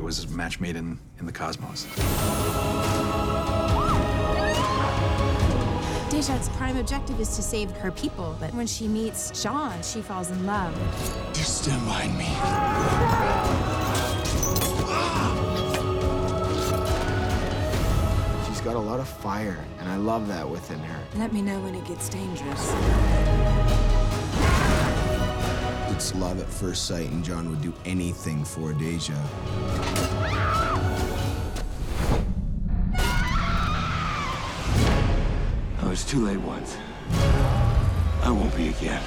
was a match made in, in the cosmos. Dejah's prime objective is to save her people, but when she meets John, she falls in love. You stand behind me. She's got a lot of fire, and I love that within her. Let me know when it gets dangerous. It's love at first sight, and John would do anything for Dejah. I was too late once. I won't be again.